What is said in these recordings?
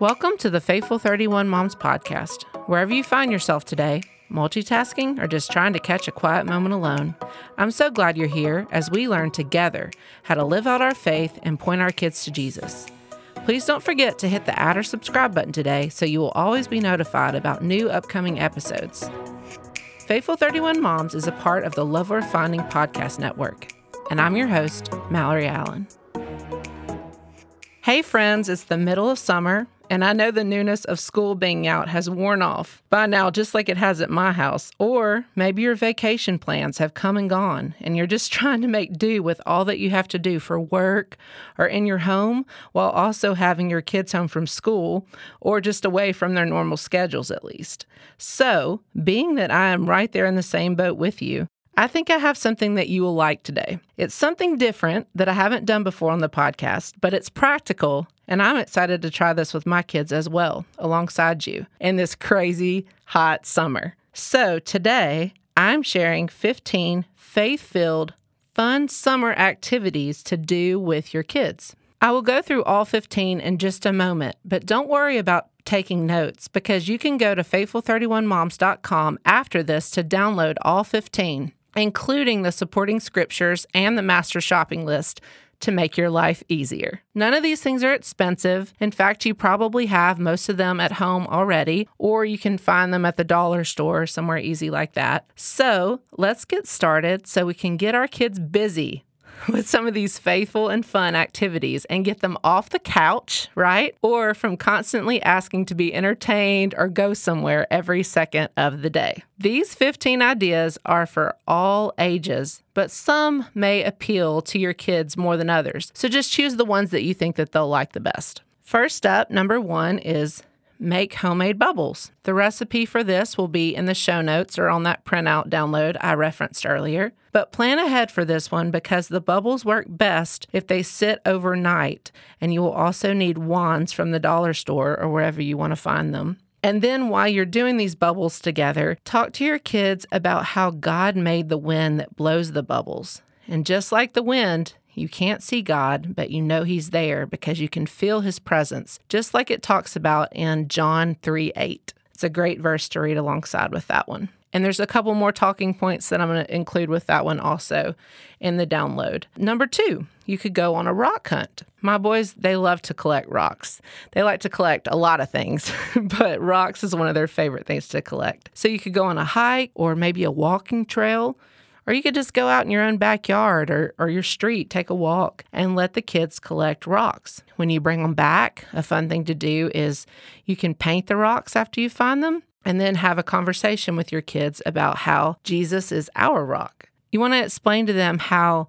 Welcome to the Faithful 31 Moms podcast. Wherever you find yourself today, multitasking or just trying to catch a quiet moment alone, I'm so glad you're here as we learn together how to live out our faith and point our kids to Jesus. Please don't forget to hit the add or subscribe button today so you will always be notified about new upcoming episodes. Faithful 31 Moms is a part of the Love Worth Finding podcast network, and I'm your host, Mallory Allen. Hey, friends, it's the middle of summer, and I know the newness of school being out has worn off by now, just like it has at my house. Or maybe your vacation plans have come and gone, and you're just trying to make do with all that you have to do for work or in your home while also having your kids home from school or just away from their normal schedules at least. So, being that I am right there in the same boat with you, I think I have something that you will like today. It's something different that I haven't done before on the podcast, but it's practical, and I'm excited to try this with my kids as well, alongside you, in this crazy hot summer. So today, I'm sharing 15 faith filled, fun summer activities to do with your kids. I will go through all 15 in just a moment, but don't worry about taking notes because you can go to faithful31moms.com after this to download all 15 including the supporting scriptures and the master shopping list to make your life easier. None of these things are expensive. In fact, you probably have most of them at home already, or you can find them at the dollar store or somewhere easy like that. So let's get started so we can get our kids busy with some of these faithful and fun activities and get them off the couch, right? Or from constantly asking to be entertained or go somewhere every second of the day. These 15 ideas are for all ages, but some may appeal to your kids more than others. So just choose the ones that you think that they'll like the best. First up, number 1 is make homemade bubbles. The recipe for this will be in the show notes or on that printout download I referenced earlier. But plan ahead for this one because the bubbles work best if they sit overnight, and you will also need wands from the dollar store or wherever you want to find them. And then while you're doing these bubbles together, talk to your kids about how God made the wind that blows the bubbles. And just like the wind, you can't see God, but you know He's there because you can feel His presence, just like it talks about in John 3 8. It's a great verse to read alongside with that one. And there's a couple more talking points that I'm going to include with that one also in the download. Number two, you could go on a rock hunt. My boys, they love to collect rocks. They like to collect a lot of things, but rocks is one of their favorite things to collect. So you could go on a hike or maybe a walking trail or you could just go out in your own backyard or, or your street, take a walk, and let the kids collect rocks. When you bring them back, a fun thing to do is you can paint the rocks after you find them and then have a conversation with your kids about how Jesus is our rock. You want to explain to them how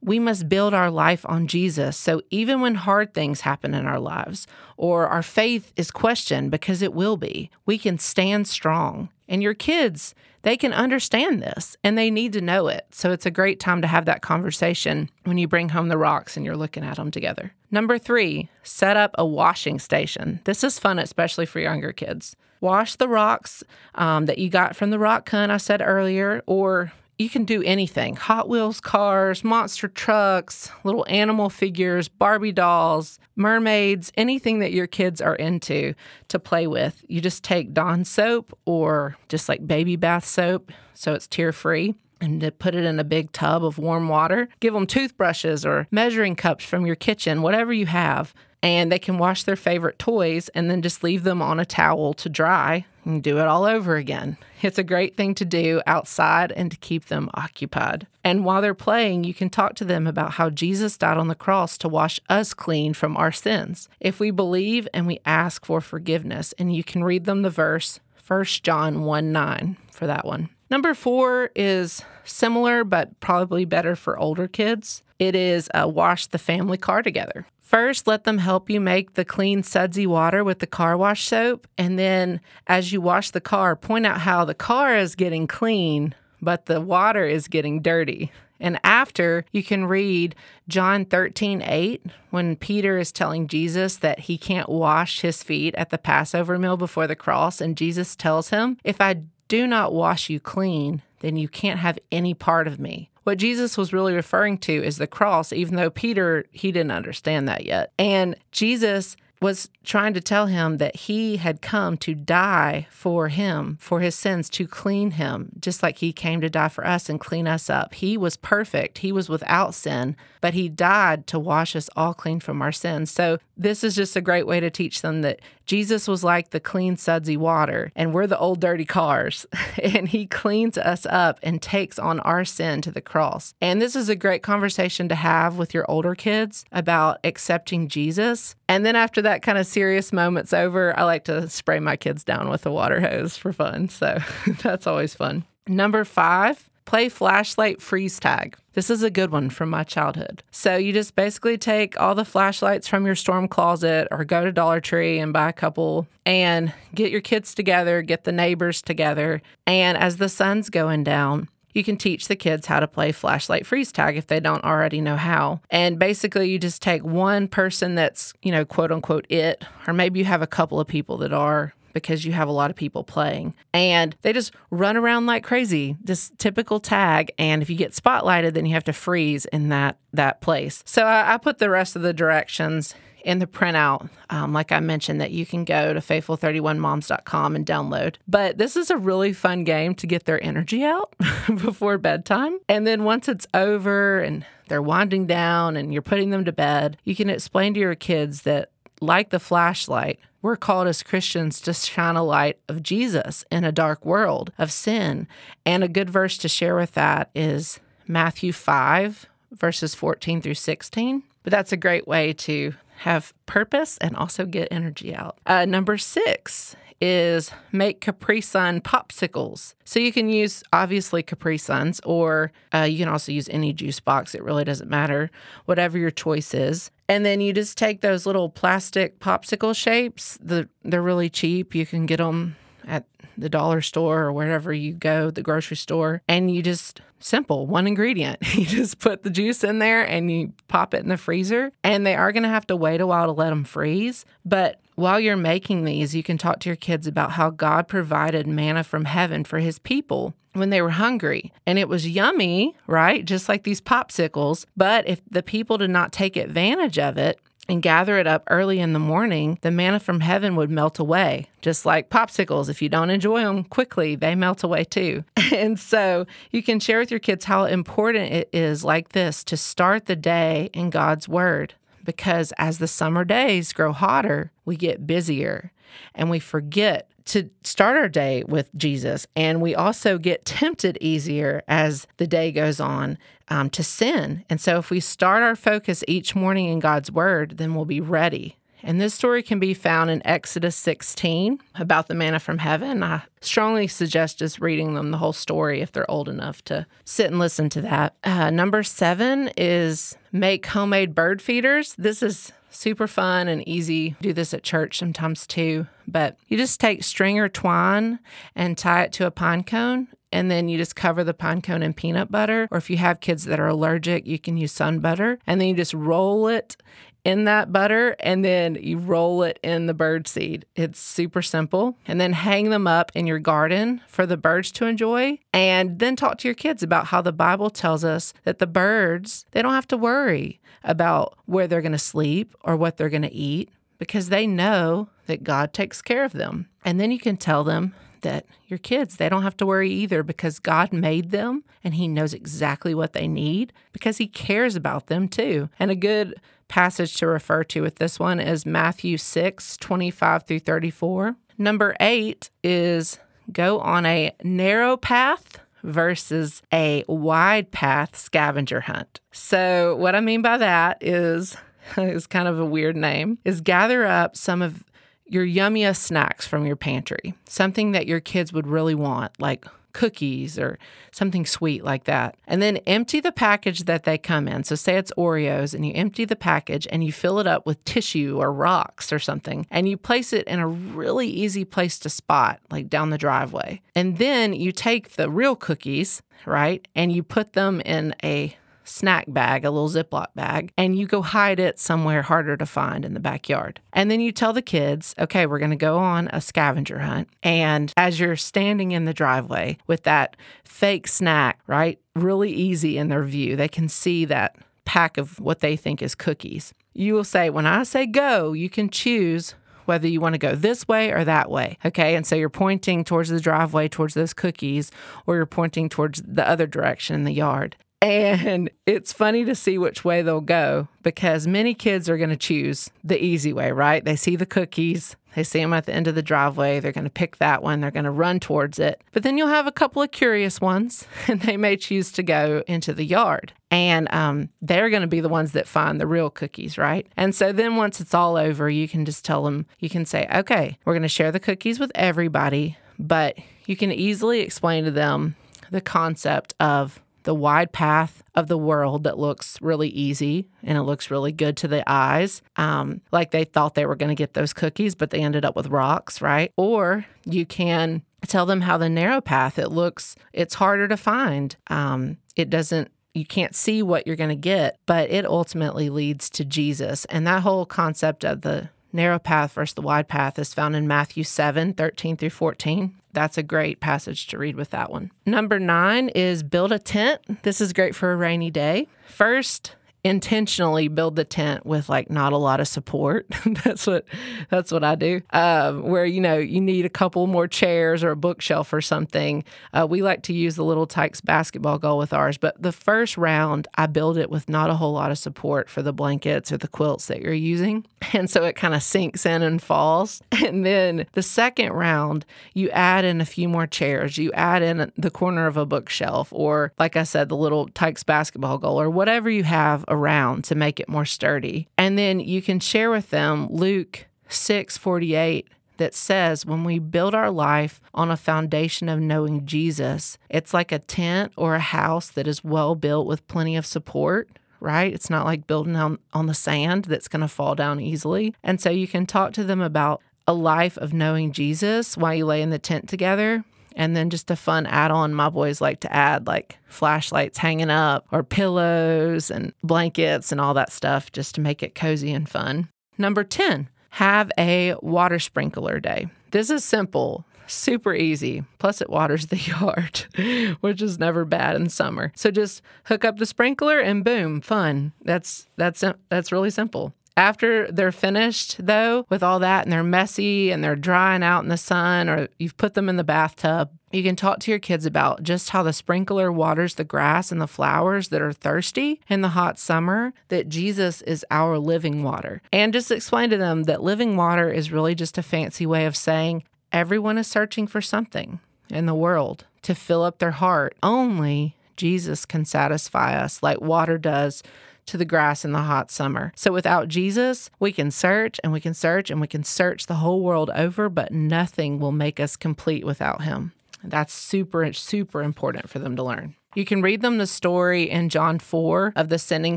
we must build our life on Jesus. So even when hard things happen in our lives or our faith is questioned, because it will be, we can stand strong. And your kids, they can understand this and they need to know it. So it's a great time to have that conversation when you bring home the rocks and you're looking at them together. Number three, set up a washing station. This is fun, especially for younger kids. Wash the rocks um, that you got from the rock hunt I said earlier, or you can do anything Hot Wheels cars, monster trucks, little animal figures, Barbie dolls, mermaids, anything that your kids are into to play with. You just take Dawn soap or just like baby bath soap, so it's tear free. And to put it in a big tub of warm water. Give them toothbrushes or measuring cups from your kitchen, whatever you have and they can wash their favorite toys and then just leave them on a towel to dry and do it all over again. It's a great thing to do outside and to keep them occupied. And while they're playing, you can talk to them about how Jesus died on the cross to wash us clean from our sins. If we believe and we ask for forgiveness, and you can read them the verse 1 John 1 9 for that one. Number four is similar, but probably better for older kids. It is uh, wash the family car together. First, let them help you make the clean, sudsy water with the car wash soap. And then, as you wash the car, point out how the car is getting clean, but the water is getting dirty. And after, you can read John 13, 8, when Peter is telling Jesus that he can't wash his feet at the Passover meal before the cross. And Jesus tells him, If I do not wash you clean, then you can't have any part of me. What Jesus was really referring to is the cross, even though Peter, he didn't understand that yet. And Jesus was trying to tell him that he had come to die for him, for his sins, to clean him, just like he came to die for us and clean us up. He was perfect, he was without sin, but he died to wash us all clean from our sins. So, this is just a great way to teach them that Jesus was like the clean, sudsy water, and we're the old, dirty cars, and he cleans us up and takes on our sin to the cross. And this is a great conversation to have with your older kids about accepting Jesus. And then after that kind of serious moment's over, I like to spray my kids down with a water hose for fun. So that's always fun. Number five, play flashlight freeze tag. This is a good one from my childhood. So you just basically take all the flashlights from your storm closet or go to Dollar Tree and buy a couple and get your kids together, get the neighbors together. And as the sun's going down, you can teach the kids how to play flashlight freeze tag if they don't already know how. And basically, you just take one person that's, you know, quote unquote it, or maybe you have a couple of people that are because you have a lot of people playing and they just run around like crazy just typical tag and if you get spotlighted then you have to freeze in that that place so I, I put the rest of the directions in the printout, um, like I mentioned, that you can go to faithful31moms.com and download. But this is a really fun game to get their energy out before bedtime. And then once it's over and they're winding down and you're putting them to bed, you can explain to your kids that, like the flashlight, we're called as Christians to shine a light of Jesus in a dark world of sin. And a good verse to share with that is Matthew 5, verses 14 through 16. But that's a great way to have purpose and also get energy out. Uh, number six is make Capri Sun popsicles. So you can use obviously Capri Suns, or uh, you can also use any juice box. It really doesn't matter, whatever your choice is. And then you just take those little plastic popsicle shapes. The, they're really cheap. You can get them at the dollar store or wherever you go, the grocery store, and you just simple one ingredient. You just put the juice in there and you pop it in the freezer, and they are going to have to wait a while to let them freeze. But while you're making these, you can talk to your kids about how God provided manna from heaven for his people when they were hungry. And it was yummy, right? Just like these popsicles. But if the people did not take advantage of it, and gather it up early in the morning, the manna from heaven would melt away. Just like popsicles, if you don't enjoy them quickly, they melt away too. and so you can share with your kids how important it is, like this, to start the day in God's Word. Because as the summer days grow hotter, we get busier and we forget to start our day with Jesus. And we also get tempted easier as the day goes on um, to sin. And so if we start our focus each morning in God's word, then we'll be ready. And this story can be found in Exodus 16 about the manna from heaven. I strongly suggest just reading them the whole story if they're old enough to sit and listen to that. Uh, number seven is make homemade bird feeders. This is super fun and easy. Do this at church sometimes too. But you just take string or twine and tie it to a pine cone. And then you just cover the pine cone in peanut butter. Or if you have kids that are allergic, you can use sun butter. And then you just roll it in that butter and then you roll it in the bird seed. It's super simple. And then hang them up in your garden for the birds to enjoy. And then talk to your kids about how the Bible tells us that the birds, they don't have to worry about where they're going to sleep or what they're going to eat because they know that God takes care of them. And then you can tell them that your kids, they don't have to worry either because God made them and He knows exactly what they need because He cares about them too. And a good passage to refer to with this one is Matthew 6 25 through 34. Number eight is go on a narrow path versus a wide path scavenger hunt. So, what I mean by that is is kind of a weird name is gather up some of your yummiest snacks from your pantry, something that your kids would really want, like cookies or something sweet like that. And then empty the package that they come in. So, say it's Oreos, and you empty the package and you fill it up with tissue or rocks or something, and you place it in a really easy place to spot, like down the driveway. And then you take the real cookies, right, and you put them in a snack bag, a little Ziploc bag, and you go hide it somewhere harder to find in the backyard. And then you tell the kids, okay, we're going to go on a scavenger hunt. And as you're standing in the driveway with that fake snack, right, really easy in their view, they can see that pack of what they think is cookies. you will say, when I say go, you can choose whether you want to go this way or that way. Okay. And so you're pointing towards the driveway, towards those cookies, or you're pointing towards the other direction in the yard. And it's funny to see which way they'll go because many kids are going to choose the easy way, right? They see the cookies, they see them at the end of the driveway, they're going to pick that one, they're going to run towards it. But then you'll have a couple of curious ones, and they may choose to go into the yard. And um, they're going to be the ones that find the real cookies, right? And so then once it's all over, you can just tell them, you can say, okay, we're going to share the cookies with everybody, but you can easily explain to them the concept of the wide path of the world that looks really easy and it looks really good to the eyes. Um, like they thought they were going to get those cookies, but they ended up with rocks, right? Or you can tell them how the narrow path it looks it's harder to find um, it doesn't you can't see what you're going to get but it ultimately leads to jesus and that whole concept of the narrow path versus the wide path is found in Matthew 7 13 through 14. That's a great passage to read with that one. Number nine is build a tent. This is great for a rainy day. First, intentionally build the tent with like not a lot of support. that's what that's what I do. Um, where you know you need a couple more chairs or a bookshelf or something. Uh, we like to use the little Tikes basketball goal with ours, but the first round I build it with not a whole lot of support for the blankets or the quilts that you're using, and so it kind of sinks in and falls. And then the second round you add in a few more chairs. You add in the corner of a bookshelf, or like I said, the little Tikes basketball goal, or whatever you have around to make it more sturdy. And then you can share with them Luke 6 48 that says when we build our life on a foundation of knowing Jesus, it's like a tent or a house that is well built with plenty of support. Right? It's not like building on, on the sand that's going to fall down easily. And so you can talk to them about a life of knowing Jesus while you lay in the tent together and then just a fun add on, my boys like to add like flashlights hanging up or pillows and blankets and all that stuff just to make it cozy and fun. Number 10, have a water sprinkler day. This is simple super easy. Plus, it waters the yard, which is never bad in summer. So just hook up the sprinkler and boom, fun. That's that's that's really simple. After they're finished, though, with all that and they're messy and they're drying out in the sun or you've put them in the bathtub, you can talk to your kids about just how the sprinkler waters the grass and the flowers that are thirsty in the hot summer, that Jesus is our living water. And just explain to them that living water is really just a fancy way of saying everyone is searching for something in the world to fill up their heart. Only Jesus can satisfy us like water does to the grass in the hot summer. So without Jesus, we can search and we can search and we can search the whole world over, but nothing will make us complete without him. That's super, super important for them to learn. You can read them the story in John 4 of the sinning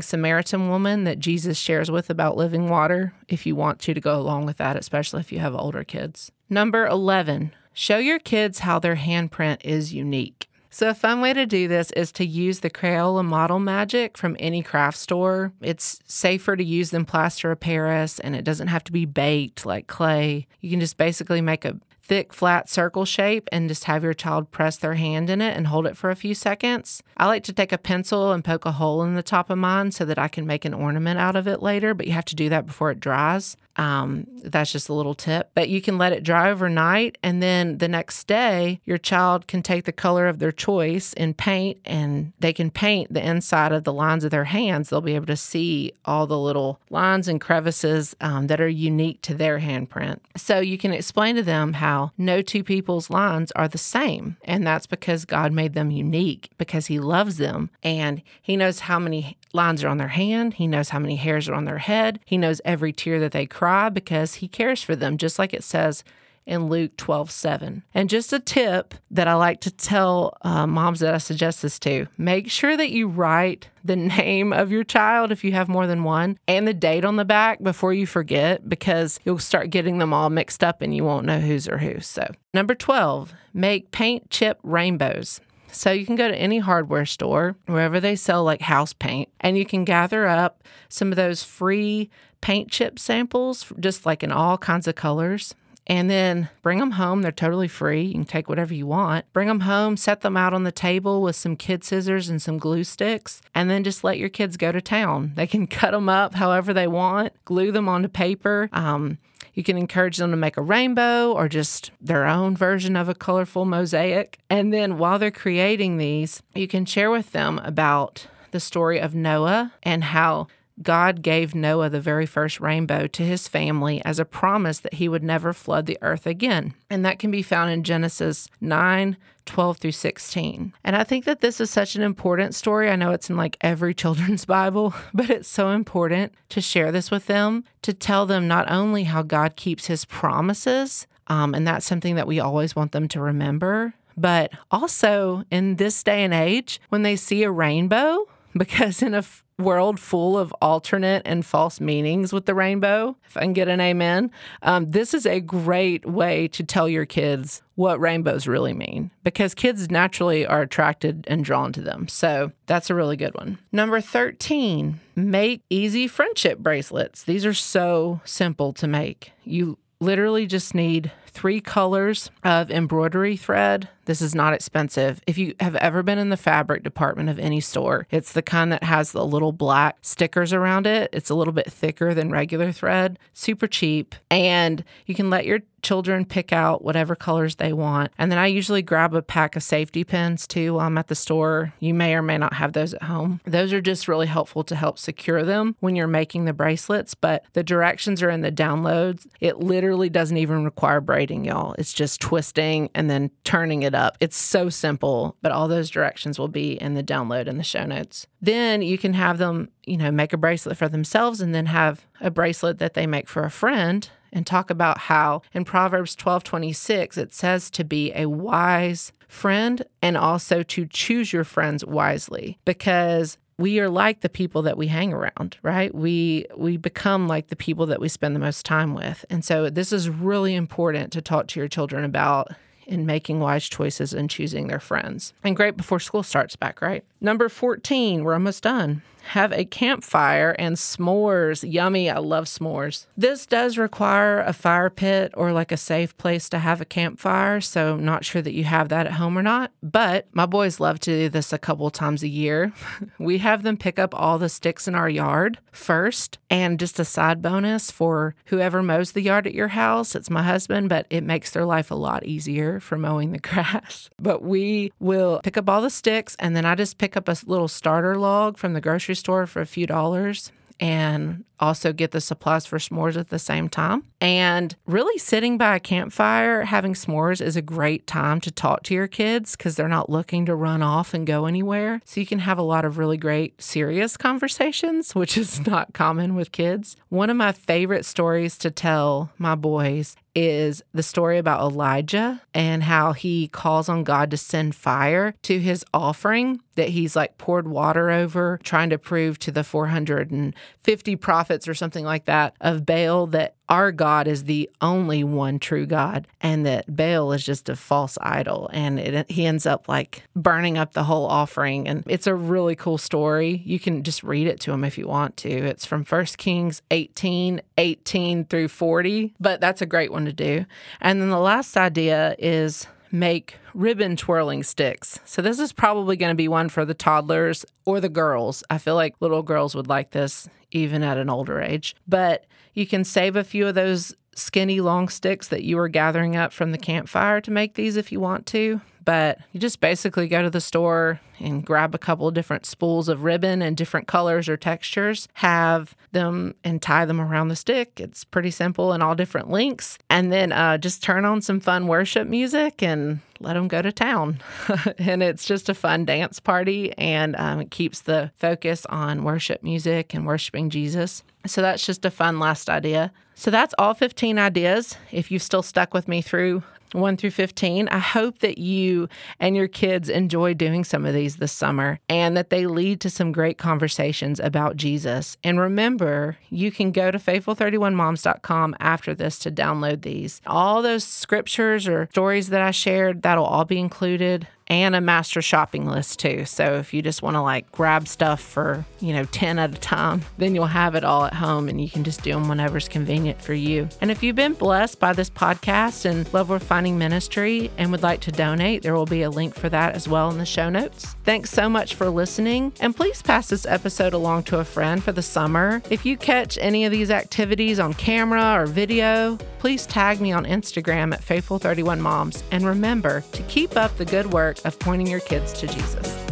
Samaritan woman that Jesus shares with about living water if you want to to go along with that, especially if you have older kids. Number 11, show your kids how their handprint is unique. So, a fun way to do this is to use the Crayola Model Magic from any craft store. It's safer to use than plaster of Paris and it doesn't have to be baked like clay. You can just basically make a thick, flat circle shape and just have your child press their hand in it and hold it for a few seconds. I like to take a pencil and poke a hole in the top of mine so that I can make an ornament out of it later, but you have to do that before it dries. Um, that's just a little tip. But you can let it dry overnight, and then the next day, your child can take the color of their choice and paint, and they can paint the inside of the lines of their hands. They'll be able to see all the little lines and crevices um, that are unique to their handprint. So you can explain to them how no two people's lines are the same, and that's because God made them unique because He loves them and He knows how many lines are on their hand. He knows how many hairs are on their head. He knows every tear that they cry because he cares for them, just like it says in Luke 12 7. And just a tip that I like to tell uh, moms that I suggest this to make sure that you write the name of your child if you have more than one and the date on the back before you forget because you'll start getting them all mixed up and you won't know whose or who. So, number 12, make paint chip rainbows. So you can go to any hardware store, wherever they sell like house paint, and you can gather up some of those free paint chip samples, just like in all kinds of colors. and then bring them home. They're totally free. You can take whatever you want. Bring them home, set them out on the table with some kid scissors and some glue sticks, and then just let your kids go to town. They can cut them up however they want, glue them onto paper. Um, you can encourage them to make a rainbow or just their own version of a colorful mosaic. And then while they're creating these, you can share with them about the story of Noah and how God gave Noah the very first rainbow to his family as a promise that he would never flood the earth again. And that can be found in Genesis 9 12 through 16. And I think that this is such an important story. I know it's in like every children's Bible, but it's so important to share this with them, to tell them not only how God keeps his promises, um, and that's something that we always want them to remember, but also in this day and age, when they see a rainbow, because in a world full of alternate and false meanings with the rainbow, if I can get an amen, um, this is a great way to tell your kids what rainbows really mean because kids naturally are attracted and drawn to them. So that's a really good one. Number 13, make easy friendship bracelets. These are so simple to make. You literally just need three colors of embroidery thread. This is not expensive. If you have ever been in the fabric department of any store, it's the kind that has the little black stickers around it. It's a little bit thicker than regular thread, super cheap, and you can let your children pick out whatever colors they want. And then I usually grab a pack of safety pins too while I'm at the store. You may or may not have those at home. Those are just really helpful to help secure them when you're making the bracelets, but the directions are in the downloads. It literally doesn't even require braiding, y'all. It's just twisting and then turning it up. It's so simple, but all those directions will be in the download in the show notes. Then you can have them, you know, make a bracelet for themselves and then have a bracelet that they make for a friend and talk about how in Proverbs 12:26 it says to be a wise friend and also to choose your friends wisely because we are like the people that we hang around, right? We we become like the people that we spend the most time with. And so this is really important to talk to your children about in making wise choices and choosing their friends. And great before school starts back, right? Number 14, we're almost done have a campfire and s'mores. Yummy. I love s'mores. This does require a fire pit or like a safe place to have a campfire. So, not sure that you have that at home or not. But my boys love to do this a couple times a year. we have them pick up all the sticks in our yard first. And just a side bonus for whoever mows the yard at your house, it's my husband, but it makes their life a lot easier for mowing the grass. But we will pick up all the sticks and then I just pick up a little starter log from the grocery store for a few dollars and also get the supplies for s'mores at the same time. And really sitting by a campfire having s'mores is a great time to talk to your kids because they're not looking to run off and go anywhere. So you can have a lot of really great serious conversations, which is not common with kids. One of my favorite stories to tell my boys is the story about Elijah and how he calls on God to send fire to his offering that he's like poured water over, trying to prove to the 450 prophets or something like that of Baal that our God is the only one true God and that Baal is just a false idol. And it, he ends up like burning up the whole offering. And it's a really cool story. You can just read it to him if you want to. It's from 1 Kings 18, 18 through 40, but that's a great one to do. And then the last idea is make ribbon twirling sticks. So this is probably going to be one for the toddlers or the girls. I feel like little girls would like this even at an older age. But you can save a few of those skinny long sticks that you were gathering up from the campfire to make these if you want to but you just basically go to the store and grab a couple of different spools of ribbon and different colors or textures, have them and tie them around the stick. It's pretty simple and all different lengths. And then uh, just turn on some fun worship music and let them go to town. and it's just a fun dance party and um, it keeps the focus on worship music and worshiping Jesus. So that's just a fun last idea. So that's all 15 ideas. If you've still stuck with me through 1 through 15. I hope that you and your kids enjoy doing some of these this summer and that they lead to some great conversations about Jesus. And remember, you can go to faithful31moms.com after this to download these. All those scriptures or stories that I shared, that'll all be included and a master shopping list too. So if you just want to like grab stuff for, you know, 10 at a time, then you'll have it all at home and you can just do them whenever's convenient for you. And if you've been blessed by this podcast and Love Worth Finding Ministry and would like to donate, there will be a link for that as well in the show notes. Thanks so much for listening. And please pass this episode along to a friend for the summer. If you catch any of these activities on camera or video, please tag me on Instagram at Faithful31Moms. And remember to keep up the good work of pointing your kids to Jesus.